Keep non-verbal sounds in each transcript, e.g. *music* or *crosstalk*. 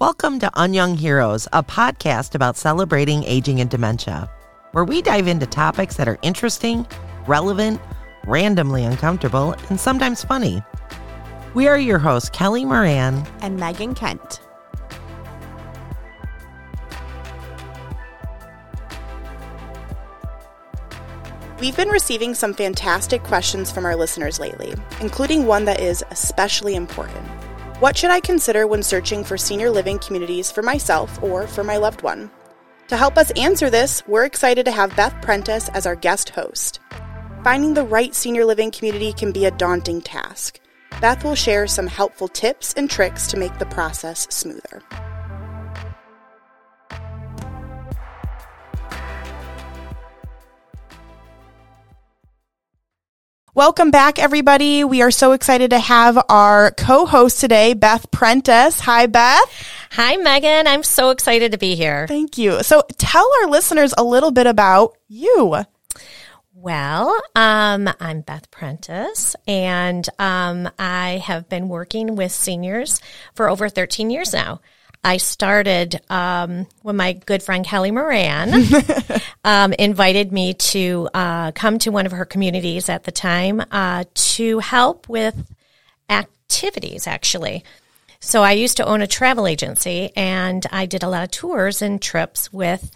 Welcome to Unyoung Heroes, a podcast about celebrating aging and dementia, where we dive into topics that are interesting, relevant, randomly uncomfortable, and sometimes funny. We are your hosts, Kelly Moran and Megan Kent. We've been receiving some fantastic questions from our listeners lately, including one that is especially important. What should I consider when searching for senior living communities for myself or for my loved one? To help us answer this, we're excited to have Beth Prentice as our guest host. Finding the right senior living community can be a daunting task. Beth will share some helpful tips and tricks to make the process smoother. Welcome back, everybody. We are so excited to have our co-host today, Beth Prentice. Hi, Beth. Hi, Megan. I'm so excited to be here. Thank you. So tell our listeners a little bit about you. Well, um, I'm Beth Prentice, and um, I have been working with seniors for over 13 years now. I started um, when my good friend Kelly Moran *laughs* um, invited me to uh, come to one of her communities at the time uh, to help with activities, actually. So I used to own a travel agency, and I did a lot of tours and trips with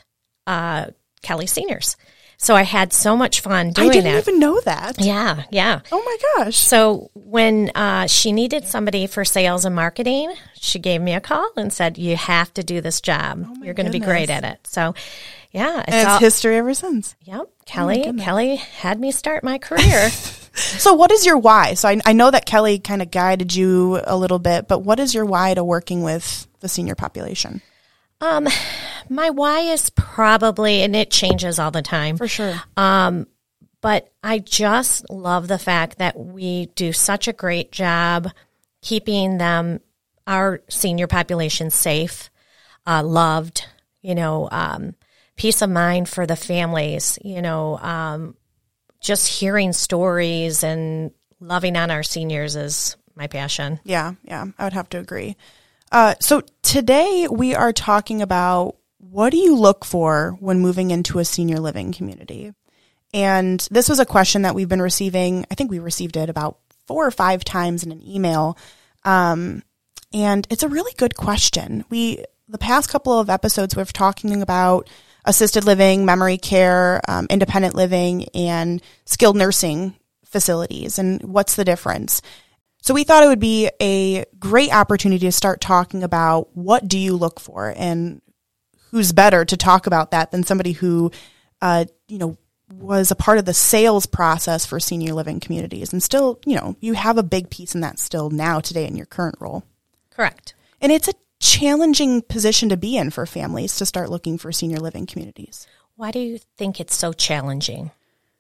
uh, Kelly seniors. So I had so much fun doing that. I didn't that. even know that. Yeah, yeah. Oh my gosh. So when uh, she needed somebody for sales and marketing, she gave me a call and said, "You have to do this job. Oh You're going to be great at it." So, yeah, it's, it's all, history ever since. Yep, oh Kelly. Oh Kelly had me start my career. *laughs* *laughs* so, what is your why? So, I, I know that Kelly kind of guided you a little bit, but what is your why to working with the senior population? Um, my why is probably, and it changes all the time. For sure. Um, but I just love the fact that we do such a great job keeping them, our senior population safe, uh, loved, you know, um, peace of mind for the families, you know, um, just hearing stories and loving on our seniors is my passion. Yeah, yeah, I would have to agree. Uh, so today we are talking about what do you look for when moving into a senior living community? And this was a question that we've been receiving. I think we received it about four or five times in an email. Um, and it's a really good question. We, the past couple of episodes, we've talking about assisted living, memory care, um, independent living, and skilled nursing facilities and what's the difference. So we thought it would be a great opportunity to start talking about what do you look for and who's better to talk about that than somebody who, uh, you know, was a part of the sales process for senior living communities and still, you know, you have a big piece in that still now today in your current role. Correct. And it's a challenging position to be in for families to start looking for senior living communities. Why do you think it's so challenging?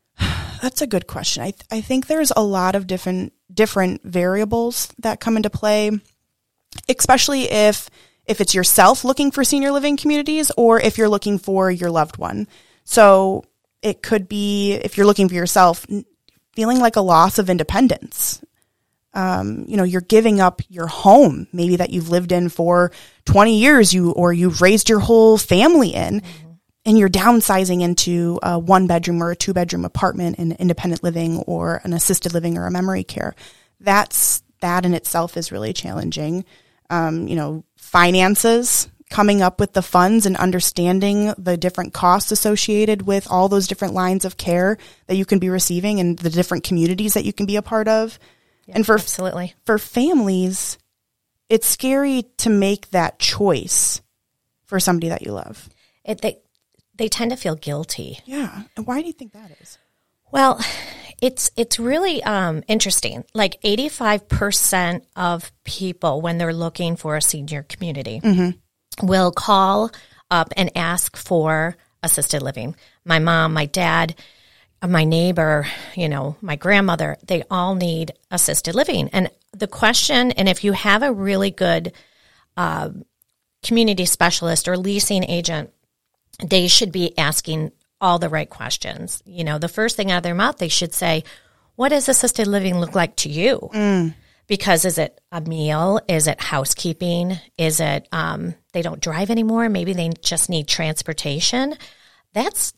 *sighs* That's a good question. I, th- I think there's a lot of different different variables that come into play, especially if if it's yourself looking for senior living communities or if you're looking for your loved one. So it could be if you're looking for yourself, feeling like a loss of independence. Um, you know, you're giving up your home, maybe that you've lived in for 20 years, you or you've raised your whole family in. Mm-hmm and you're downsizing into a one bedroom or a two bedroom apartment in independent living or an assisted living or a memory care, that's that in itself is really challenging. Um, you know, finances, coming up with the funds and understanding the different costs associated with all those different lines of care that you can be receiving and the different communities that you can be a part of. Yeah, and for absolutely for families, it's scary to make that choice for somebody that you love. It, they, they tend to feel guilty. Yeah. And why do you think that is? Well, it's it's really um, interesting. Like eighty five percent of people, when they're looking for a senior community, mm-hmm. will call up and ask for assisted living. My mom, my dad, uh, my neighbor, you know, my grandmother, they all need assisted living. And the question, and if you have a really good uh, community specialist or leasing agent they should be asking all the right questions. You know, the first thing out of their mouth, they should say, What does assisted living look like to you? Mm. because is it a meal? Is it housekeeping? Is it um, they don't drive anymore? Maybe they just need transportation. That's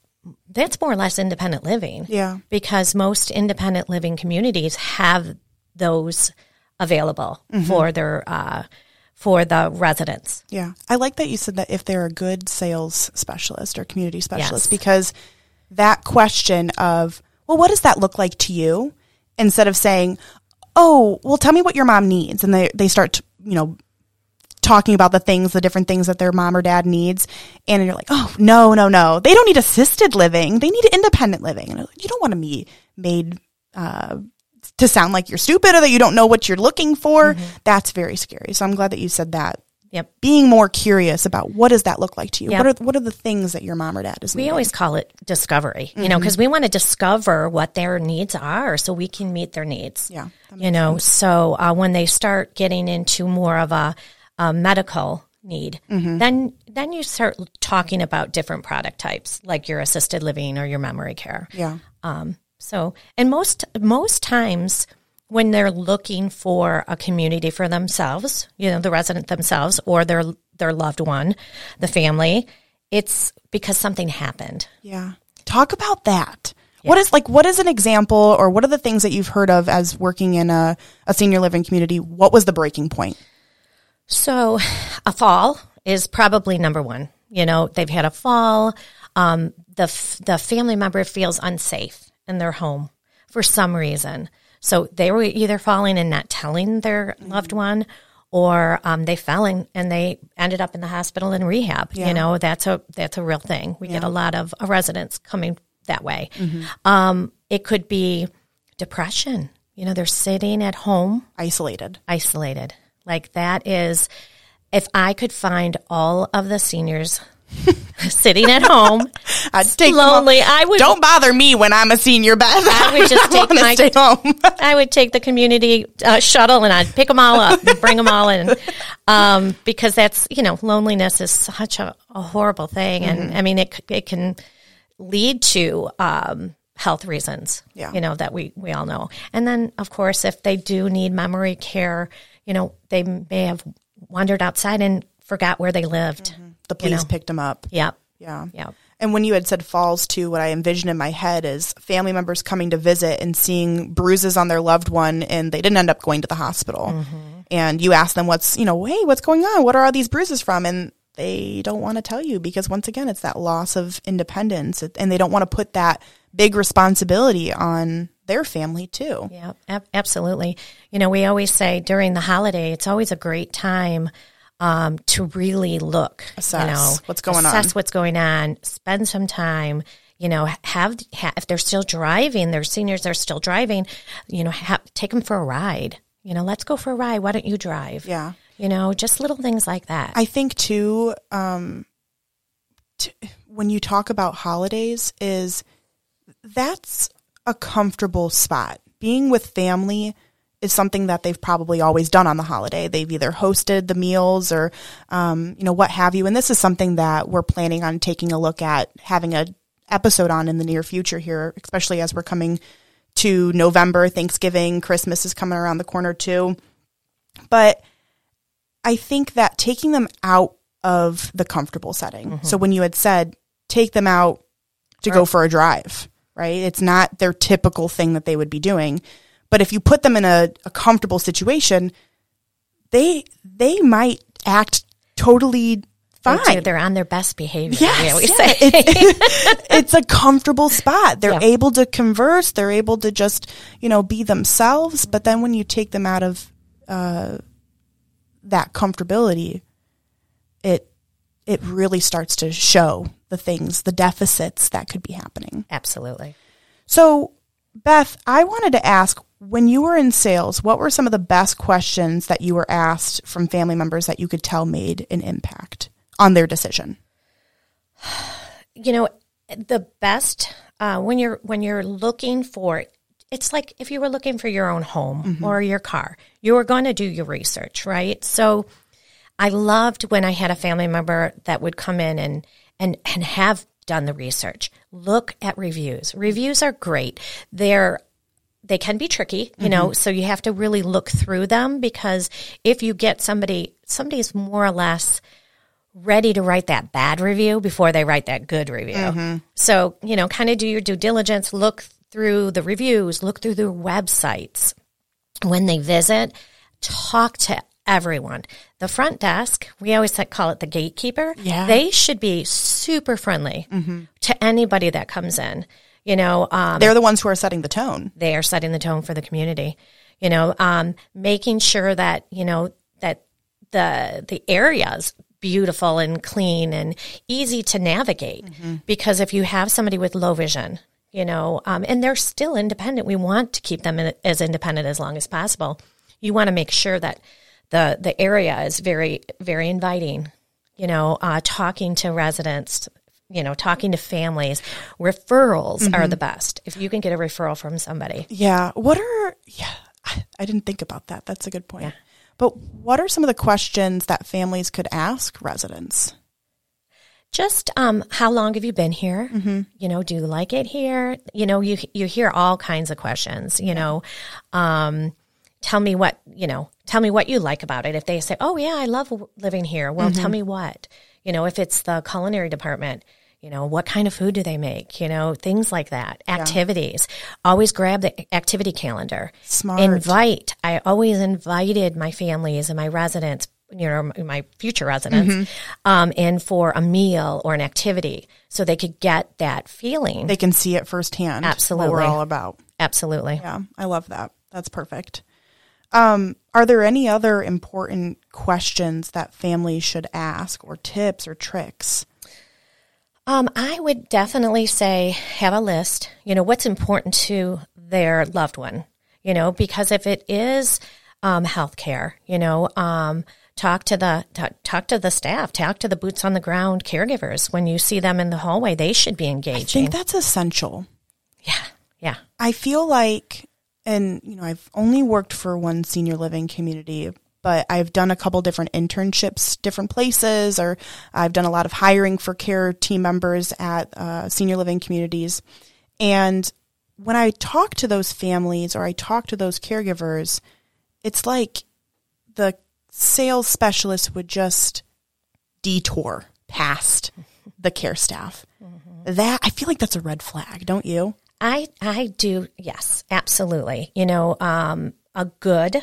that's more or less independent living. Yeah. Because most independent living communities have those available for their uh, for the residents. Yeah. I like that you said that if they're a good sales specialist or community specialist, Yes. because that question of, well, what does that look like to you? Instead of saying, oh, well, tell me what your mom needs. And they, they start, to, you know, talking about the things, the different things that their mom or dad needs. And you're like, oh, no, no, no. They don't need assisted living. They need independent living. And you don't want to be made, uh, to sound like you're stupid or that you don't know what you're looking for. That's very scary. So I'm glad that you said that Yep. being more curious about what does that look like to you? Yep. What are what are the things that your mom or dad is We always call it discovery, you know, because we want to discover what their needs are so we can meet their needs. Yeah, You know, so uh, when they start getting into more of a, a medical need, then then you start talking about different product types, like your assisted living or your memory care. yeah, Um, so, and most most times when they're looking for a community for themselves, you know, the resident themselves or their their loved one, the family, it's because something happened. yeah. Talk about that. What is like what is an example or what are the things that you've heard of as working in a, a senior living community? What was the breaking point? So, a fall is probably number one. You know, they've had a fall. Um, the f- the family member feels unsafe in their home for some reason. So they were either falling and not telling their loved one, or um, they fell in and they ended up in the hospital in rehab. You know, that's a that's a real thing. We get a lot of uh, residents coming that way. Um, it could be depression. You know, they're sitting at home Isolated. isolated. Like that is, if I could find all of the seniors *laughs* sitting at home, *laughs* I'd take lonely. I would. Don't bother me when I'm a senior, Beth. I would *laughs* just take my- stay home. I would take the community uh, shuttle and I'd pick them all up and bring them all in, um, because that's you know loneliness is such a, a horrible thing, and I mean it it can lead to um, health reasons. Yeah. you know that we we all know, and then of course if they do need memory care, you know they may have wandered outside and forgot where they lived. The police know. picked them up. Yep, Yeah. yep. And when you had said falls too, what I envisioned in my head is family members coming to visit and seeing bruises on their loved one and they didn't end up going to the hospital. Mm-hmm. And you ask them what's, you know, hey, what's going on? What are all these bruises from? And they don't want to tell you because once again, it's that loss of independence and they don't want to put that big responsibility on their family too. Yeah, ab- absolutely. You know, we always say during the holiday, it's always a great time um, to really look, Assess you know, what's going on. assess what's going on, spend some time. You know, have, ha if they're still driving, their seniors are still driving. You know, ha- take them for a ride. You know, let's go for a ride. Why don't you drive? Yeah. You know, just little things like that. I think too, um, t- when you talk about holidays, is that's a comfortable spot. Being with family is something that they've probably always done on the holiday. They've either hosted the meals or, um, you know, what have you. And this is something that we're planning on taking a look at having a episode on in the near future here, especially as we're coming to November, Thanksgiving, Christmas is coming around the corner too. But I think that taking them out of the comfortable setting. So when you had said take them out to go for a drive, right? It's not their typical thing that they would be doing. But if you put them in a, a comfortable situation, they they might act totally They fine. do. They're on their best behavior. Yes, we say. It's, *laughs* *laughs* it's a comfortable spot. They're Yeah. able to converse. They're able to just, you know, be themselves. But then when you take them out of uh, that comfortability, it it really starts to show the things, the deficits that could be happening. Absolutely. So, Beth, I wanted to ask when you were in sales, what were some of the best questions that you were asked from family members that you could tell made an impact on their decision? *sighs* you know the best uh, when you're when you're looking for it's like if you were looking for your own home or your car you were going to do your research right? So i loved when i had a family member that would come in and and and have done the research. Look at reviews. Reviews are great. They're they can be tricky, you mm-hmm. know, so you have to really look through them because if you get somebody, somebody's more or less ready to write that bad review before they write that good review. Mm-hmm. So, you know, kind of do your due diligence, look through the reviews, look through their websites. When they visit, talk to everyone. The front desk, we always call it the gatekeeper. Yeah. They should be super friendly mm-hmm. to anybody that comes in. You know, um, They're the ones who are setting the tone. they are setting the tone for the community. You know, um, making sure that you know that the the areas beautiful and clean and easy to navigate. Because if you have somebody with low vision, you know, um, and they're still independent, we want to keep them in, as independent as long as possible. You want to make sure that the the area is very very inviting. You know, uh, talking to residents, you know, talking to families. Referrals are the best. If you can get a referral from somebody. Yeah. What are, yeah, I, I didn't think about that. That's a good point. But what are some of the questions that families could ask residents? Just um, how long have you been here? Mm-hmm. You know, do you like it here? You know, you you hear all kinds of questions. You know, um, tell me what you know. Tell me what you like about it. If they say, "Oh yeah, I love living here," well, Mm-hmm. tell me what. You know, if it's the culinary department, you know, what kind of food do they make? You know, things like that. Activities. Always grab the activity calendar. Smart. Invite. I always invited my families and my residents, you know, my future residents, Mm-hmm. um, in for a meal or an activity so they could get that feeling. They can see it firsthand. What Absolutely. we're all about. Absolutely. Yeah. I love that. That's perfect. Um, are there any other important questions that families should ask or tips or tricks? Um, I would definitely say have a list. You know, what's important to their loved one. You know, because if it is um, healthcare, you know, um, talk to the talk, talk to the staff, talk to the boots on the ground caregivers. When you see them in the hallway, they should be engaged. I think that's essential. yeah, yeah, I feel like, and you know, I've only worked for one senior living community, but I've done a couple different internships, different places, or I've done a lot of hiring for care team members at uh, senior living communities. And when I talk to those families or I talk to those caregivers, it's like the sales specialist would just detour past the care staff. That I feel like that's a red flag, don't you? I I do yes, absolutely. You know, um, a good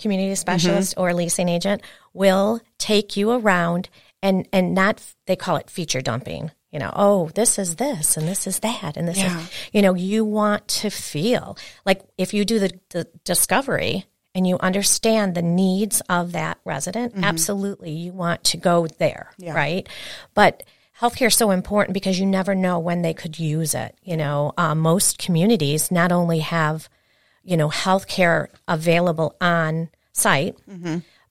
community specialist or leasing agent will take you around and and not they call it feature dumping. You know, oh, this is this and this is that and this Yeah. is you know, you want to feel like if you do the, the discovery and you understand the needs of that resident, absolutely you want to go there, Yeah. right? But healthcare is so important because you never know when they could use it. You know, uh, most communities not only have, you know, healthcare available on site,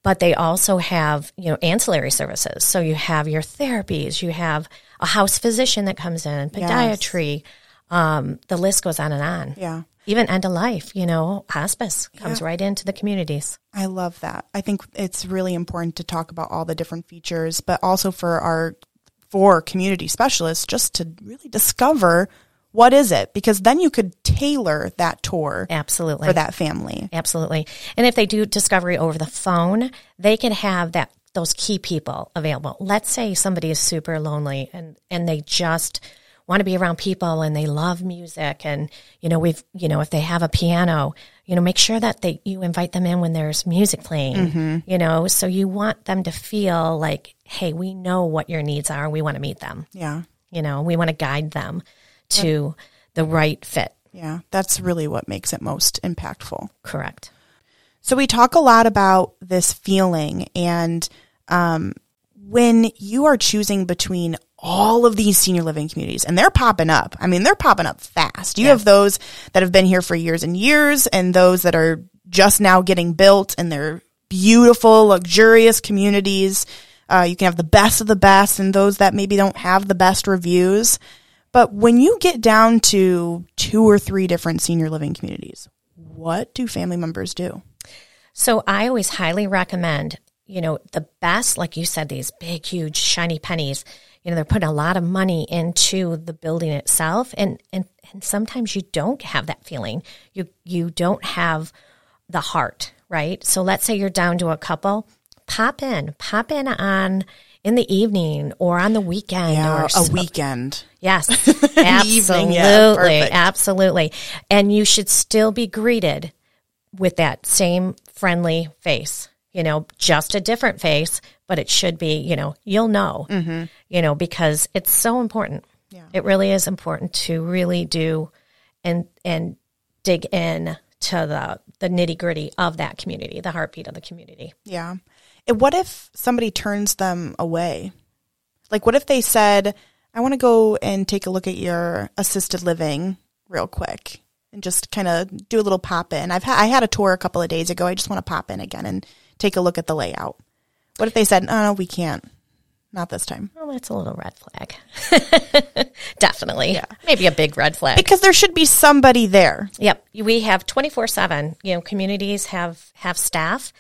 but they also have, you know, ancillary services. So you have your therapies, you have a house physician that comes in, podiatry, um, the list goes on and on. Yeah. Even end of life, you know, hospice comes right into the communities. I love that. I think it's really important to talk about all the different features, but also for our for community specialists just to really discover what is it because then you could tailor that tour Absolutely. for that family. Absolutely. And if they do discovery over the phone, they can have that those key people available. Let's say somebody is super lonely and and they just want to be around people and they love music and you know we've you know if they have a piano, you know make sure that they you invite them in when there's music playing. You know, so you want them to feel like hey, we know what your needs are. We want to meet them. Yeah. You know, we want to guide them to the right fit. Yeah. That's really what makes it most impactful. Correct. So we talk a lot about this feeling and um, when you are choosing between all of these senior living communities and they're popping up. I mean, they're popping up fast. You have those that have been here for years and years and those that are just now getting built and they're beautiful, luxurious communities. Uh, you can have the best of the best and those that maybe don't have the best reviews. But when you get down to two or three different senior living communities, what do family members do? So I always highly recommend you know, the best, like you said, these big, huge, shiny pennies, you know, they're putting a lot of money into the building itself. And, and, and sometimes you don't have that feeling. You, you don't have the heart, right? So let's say you're down to a couple, pop in, pop in on in the evening or on the weekend Yeah, or a so- weekend. Yes, *laughs* evening, absolutely, yeah, absolutely. And you should still be greeted with that same friendly face. You know, just a different face, but it should be. You know, you'll know. Mm-hmm. You know, because it's so important. Yeah. It really is important to really do and and dig in to the the nitty gritty of that community, the heartbeat of the community. Yeah. And what if somebody turns them away? Like, what if they said, I want to go and take a look at your assisted living real quick and just kind of do a little pop in? I've ha- I had a tour a couple of days ago. I just want to pop in again and take a look at the layout. What if they said, oh, no, we can't? Not this time. Well, that's a little red flag. *laughs* Definitely, Yeah. maybe a big red flag. Because there should be somebody there. Yep, we have twenty four seven. You know, communities have have staff.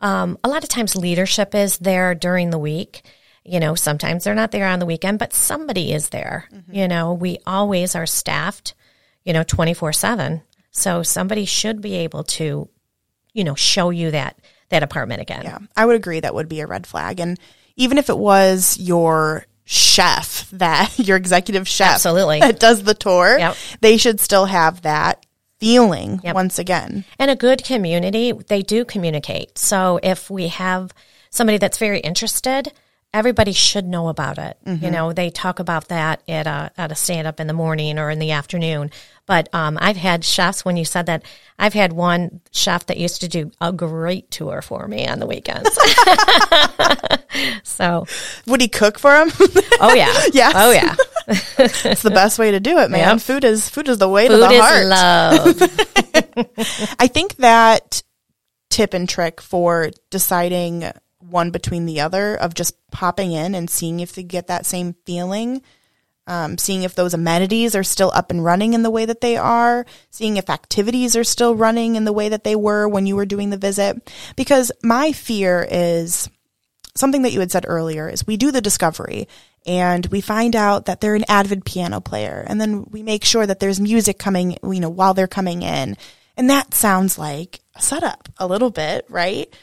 Um, a lot of times, leadership is there during the week. You know, sometimes they're not there on the weekend, but somebody is there. You know, we always are staffed. You know, twenty four seven. So somebody should be able to, you know, show you that that apartment again. Yeah, I would agree that would be a red flag. And even if it was your chef, that *laughs* your executive chef Absolutely. that does the tour, Yep. they should still have that feeling Yep. once again. And a good community, they do communicate. So if we have somebody that's very interested, everybody should know about it. You know, they talk about that at a at a stand up in the morning or in the afternoon. But um, I've had chefs when you said that. I've had one chef that used to do a great tour for me on the weekends. *laughs* so, Would he cook for him? *laughs* oh yeah, *laughs* Yes. oh yeah. it's the best way to do it, man. Yep. Food is food is the way to the is heart. love. I think that tip and trick for deciding one between the other of just popping in and seeing if they get that same feeling, um, seeing if those amenities are still up and running in the way that they are, seeing if activities are still running in the way that they were when you were doing the visit. Because my fear is something that you had said earlier is we do the discovery and we find out that they're an avid piano player. And then we make sure that there's music coming you know while they're coming in. And that sounds like a setup a little bit right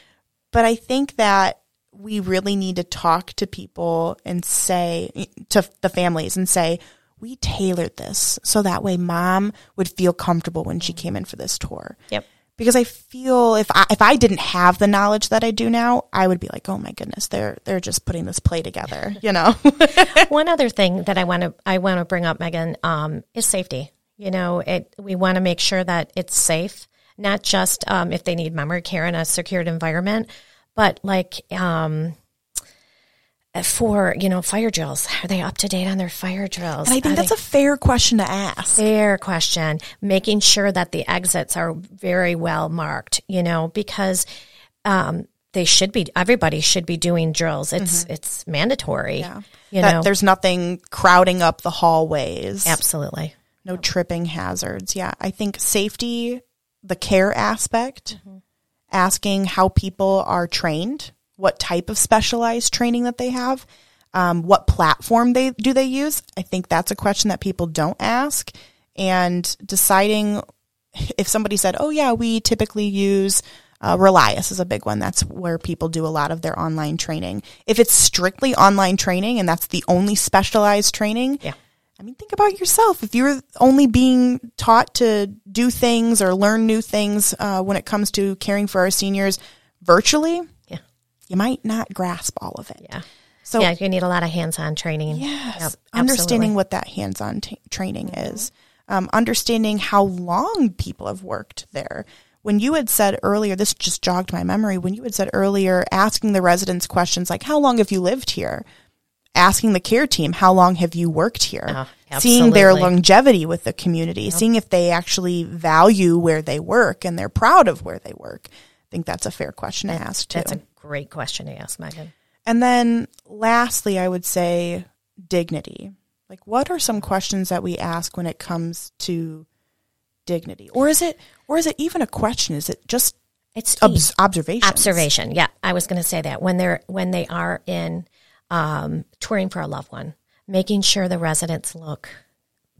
but i think that we really need to talk to people and say to the families and say we tailored this so that way mom would feel comfortable when she came in for this tour Yep. because I feel if I if I didn't have the knowledge that I do now, I would be like, oh my goodness, they're they're just putting this play together, *laughs* you know? *laughs* One other thing that I want to I want to bring up, Megan, um, is safety. You know, it we want to make sure that it's safe, not just um, if they need memory care in a secured environment, but like um, for you know fire drills. Are they up to date on their fire drills? and I think Are that's they- a fair question to ask. fair question. Making sure that the exits are very well marked. You know, because. Um, they should be. Everybody should be doing drills. It's it's mandatory. Yeah. You that know, there's nothing crowding up the hallways. absolutely. No tripping hazards. Yeah. I think safety, the care aspect, asking how people are trained, what type of specialized training that they have, um, what platform they do they use. I think that's a question that people don't ask. And deciding *laughs* if somebody said, "Oh yeah, we typically use uh, Relias is a big one. That's where people do a lot of their online training. If it's strictly online training and that's the only specialized training, Yeah. I mean, think about yourself. If you're only being taught to do things or learn new things uh, when it comes to caring for our seniors virtually, Yeah. you might not grasp all of it. Yeah. So, yeah, you need a lot of hands-on training. yes, Yep, understanding what that hands-on t- training is, um, understanding how long people have worked there. When you had said earlier, this just jogged my memory. When you had said earlier, asking the residents questions like, "How long have you lived here?" Asking the care team, "How long have you worked here?" Oh, seeing their longevity with the community, seeing if they actually value where they work and they're proud of where they work. I think that's a fair question to ask too. That's a great question to ask, Megan. and then lastly, I would say dignity. Like what are some questions that we ask when it comes to dignity? Or is it or is it even a question? Is it just It's Obs- observations. observation. Yeah, I was going to say that when they're when they are in um, touring for a loved one, making sure the residents look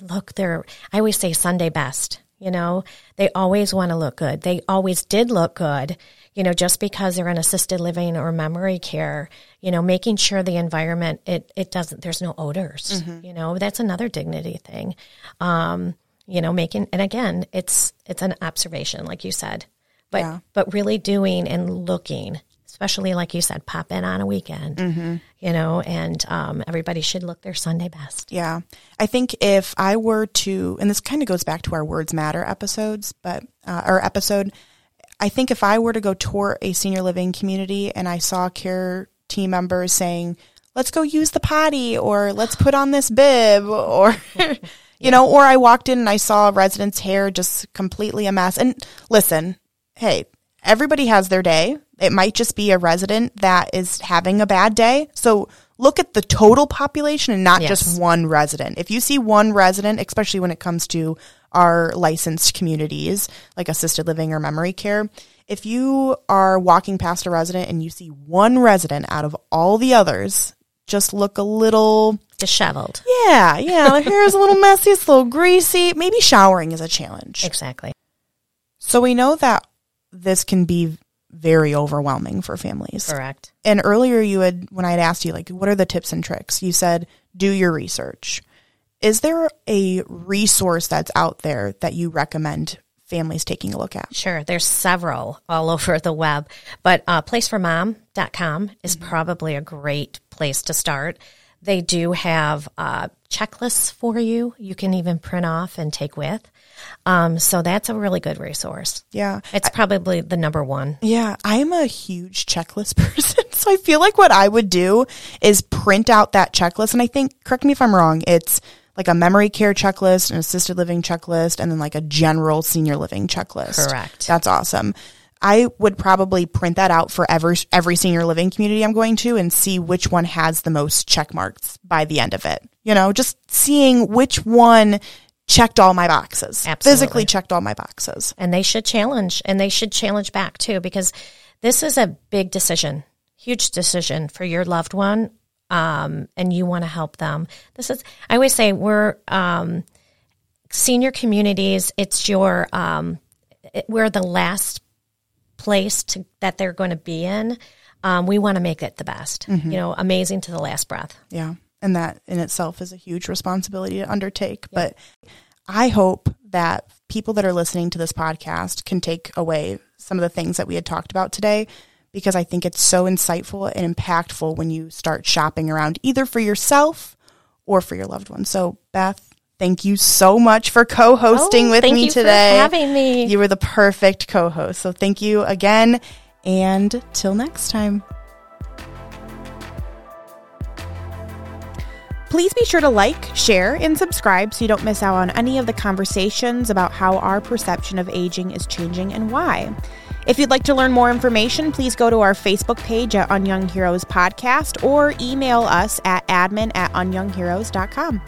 look their. I always say Sunday best. You know, they always want to look good. They always did look good. You know, just because they're in assisted living or memory care, you know, making sure the environment it it doesn't. There's no odors. You know, that's another dignity thing. Um, you know, making and again, it's it's an observation, like you said, but Yeah. but really doing and looking, especially like you said, pop in on a weekend, you know, and um, everybody should look their Sunday best. Yeah. I think if I were to, and this kind of goes back to our Words Matter episodes, but, uh, or episode, I think if I were to go tour a senior living community and I saw care team members saying, let's go use the potty or let's put on this bib or, *laughs* you know, or I walked in and I saw a resident's hair just completely a mess. And listen, hey, everybody has their day. It might just be a resident that is having a bad day. So look at the total population and not Yes. just one resident. If you see one resident, especially when it comes to our licensed communities like assisted living or memory care, if you are walking past a resident and you see one resident out of all the others, just look a little, Disheveled. yeah, yeah, their hair is a little messy, it's a little greasy. Maybe showering is a challenge. Exactly. So we know that this can be very overwhelming for families. Correct. And earlier you had when I had asked you like what are the tips and tricks? You said do your research. Is there a resource that's out there that you recommend families taking a look at? Sure. There's several all *laughs* over the web, but uh, placeformom.com is probably a great place to start. They do have uh, checklists for you. You can even print off and take with. Um, so that's a really good resource. Yeah. It's probably the number one. Yeah, I'm a huge checklist *laughs* person. So I feel like what I would do is print out that checklist. And I think, correct me if I'm wrong, it's like a memory care checklist, an assisted living checklist, and then like a general senior living checklist. Correct. That's awesome. I would probably print that out for every, every senior living community I'm going to and see which one has the most check marks by the end of it. You know, just seeing which one checked all my boxes. Absolutely. Physically checked all my boxes. and they should challenge and they should challenge back too because this is a big decision huge decision for your loved one um, and you want to help them this is i always say we're um, senior communities it's your um, it, we're the last place to, that they're going to be in um, we want to make it the best you know amazing to the last breath Yeah. And that in itself is a huge responsibility to undertake. But I hope that people that are listening to this podcast can take away some of the things that we had talked about today because I think it's so insightful and impactful when you start shopping around either for yourself or for your loved one. So, Beth, thank you so much for co hosting Oh, with thank me you for today. having me. You were the perfect co host. So, thank you again. And till next time. Please be sure to like, share, and subscribe so you don't miss out on any of the conversations about how our perception of aging is changing and why. If you'd like to learn more information, please go to our Facebook page at Unyoung Heroes Podcast or email us at admin at unyoungheroes.com.